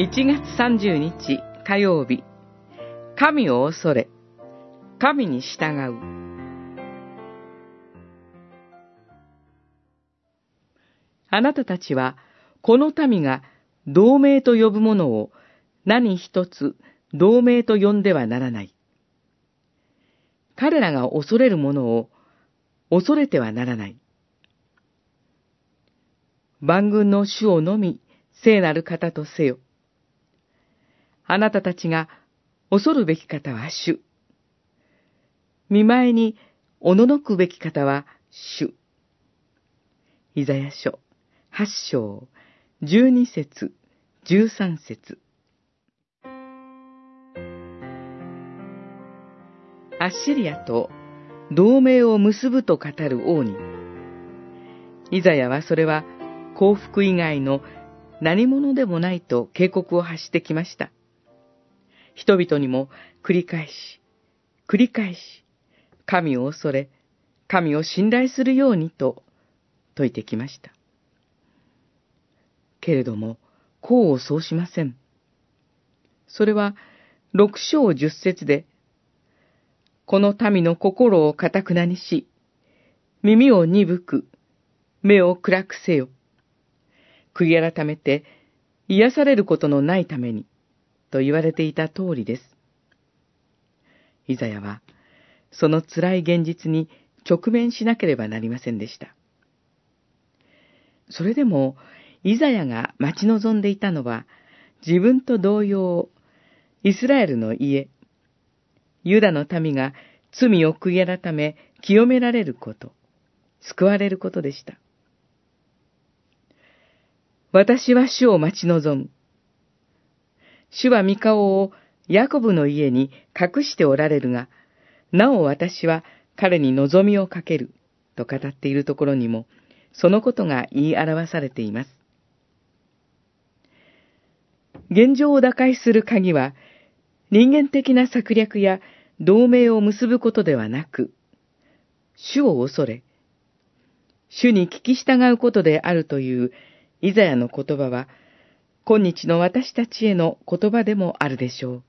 1月30日火曜日、神を恐れ、神に従う。あなたたちは、この民が同盟と呼ぶものを何一つ同盟と呼んではならない。彼らが恐れるものを恐れてはならない。万軍の主をのみ聖なる方とせよ。あなたたちが恐るべき方は主。見前におののくべき方は主。イザヤ書八章十二節十三節アッシリアと同盟を結ぶと語る王に、イザヤはそれは幸福以外の何者でもないと警告を発してきました。人々にも繰り返し、繰り返し、神を恐れ、神を信頼するようにと説いてきました。けれども、こうそうしません。それは、六章十節で、この民の心をかたくなにし、耳を鈍く、目を暗くせよ。悔い改めて、癒されることのないために、と言われていた通りです。イザヤは、その辛い現実に直面しなければなりませんでした。それでも、イザヤが待ち望んでいたのは、自分と同様、イスラエルの家、ユダの民が罪を悔い改め、清められること、救われることでした。私は主を待ち望む。主は御顔をヤコブの家に隠しておられるが、なお私は彼に望みをかける、と語っているところにも、そのことが言い表されています。現状を打開する鍵は、人間的な策略や同盟を結ぶことではなく、主を恐れ、主に聞き従うことであるというイザヤの言葉は、今日の私たちへの言葉でもあるでしょう。